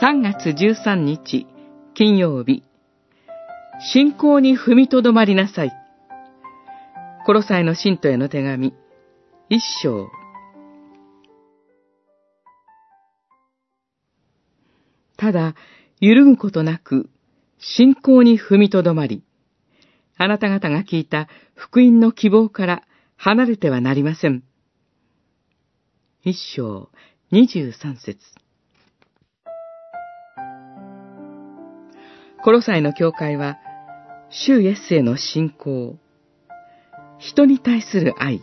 3月13日金曜日信仰に踏みとどまりなさい。コロサイの信徒への手紙一章ただ、揺るぐことなく、信仰に踏みとどまり、あなた方が聞いた福音の希望から離れてはなりません。一章二十三節コロサイの教会は、主イエスへの信仰、人に対する愛、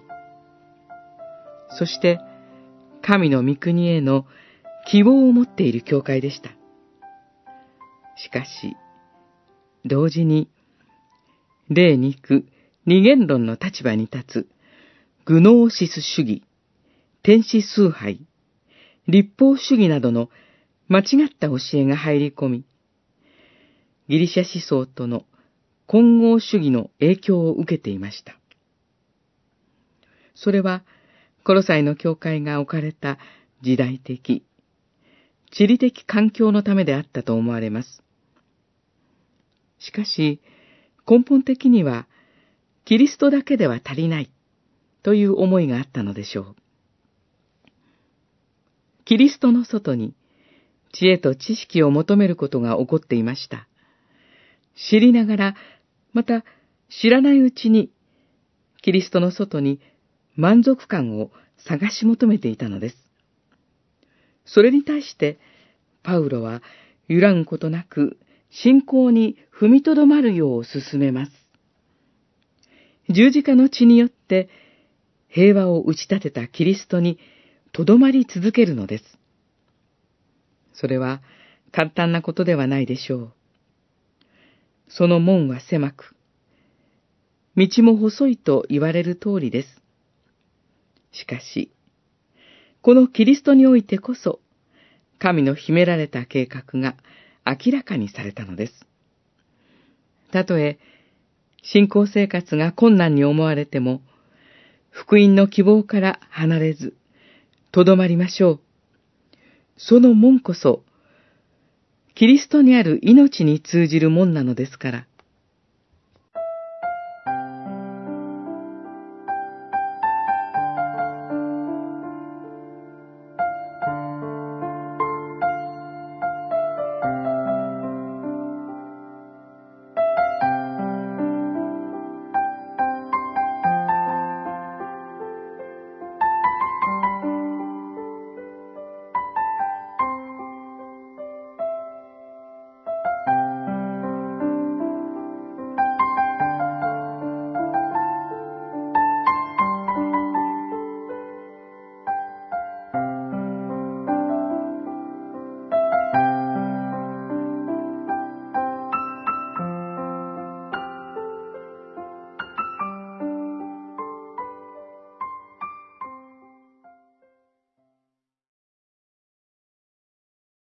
そして神の御国への希望を持っている教会でした。しかし、同時に、霊肉、二元論の立場に立つ、グノーシス主義、天使崇拝、立法主義などの間違った教えが入り込み、ギリシャ思想との混合主義の影響を受けていました。それは、コロサイの教会が置かれた時代的、地理的環境のためであったと思われます。しかし、根本的には、キリストだけでは足りないという思いがあったのでしょう。キリストの外に知恵と知識を求めることが起こっていました。知りながら、また知らないうちに、キリストの外に満足感を探し求めていたのです。それに対して、パウロは揺らぐことなく信仰に踏みとどまるよう進めます。十字架の血によって平和を打ち立てたキリストにとどまり続けるのです。それは簡単なことではないでしょう。その門は狭く、道も細いと言われる通りです。しかし、このキリストにおいてこそ、神の秘められた計画が明らかにされたのです。たとえ、信仰生活が困難に思われても、福音の希望から離れず、とどまりましょう。その門こそ、キリストにある命に通じるもんなのですから、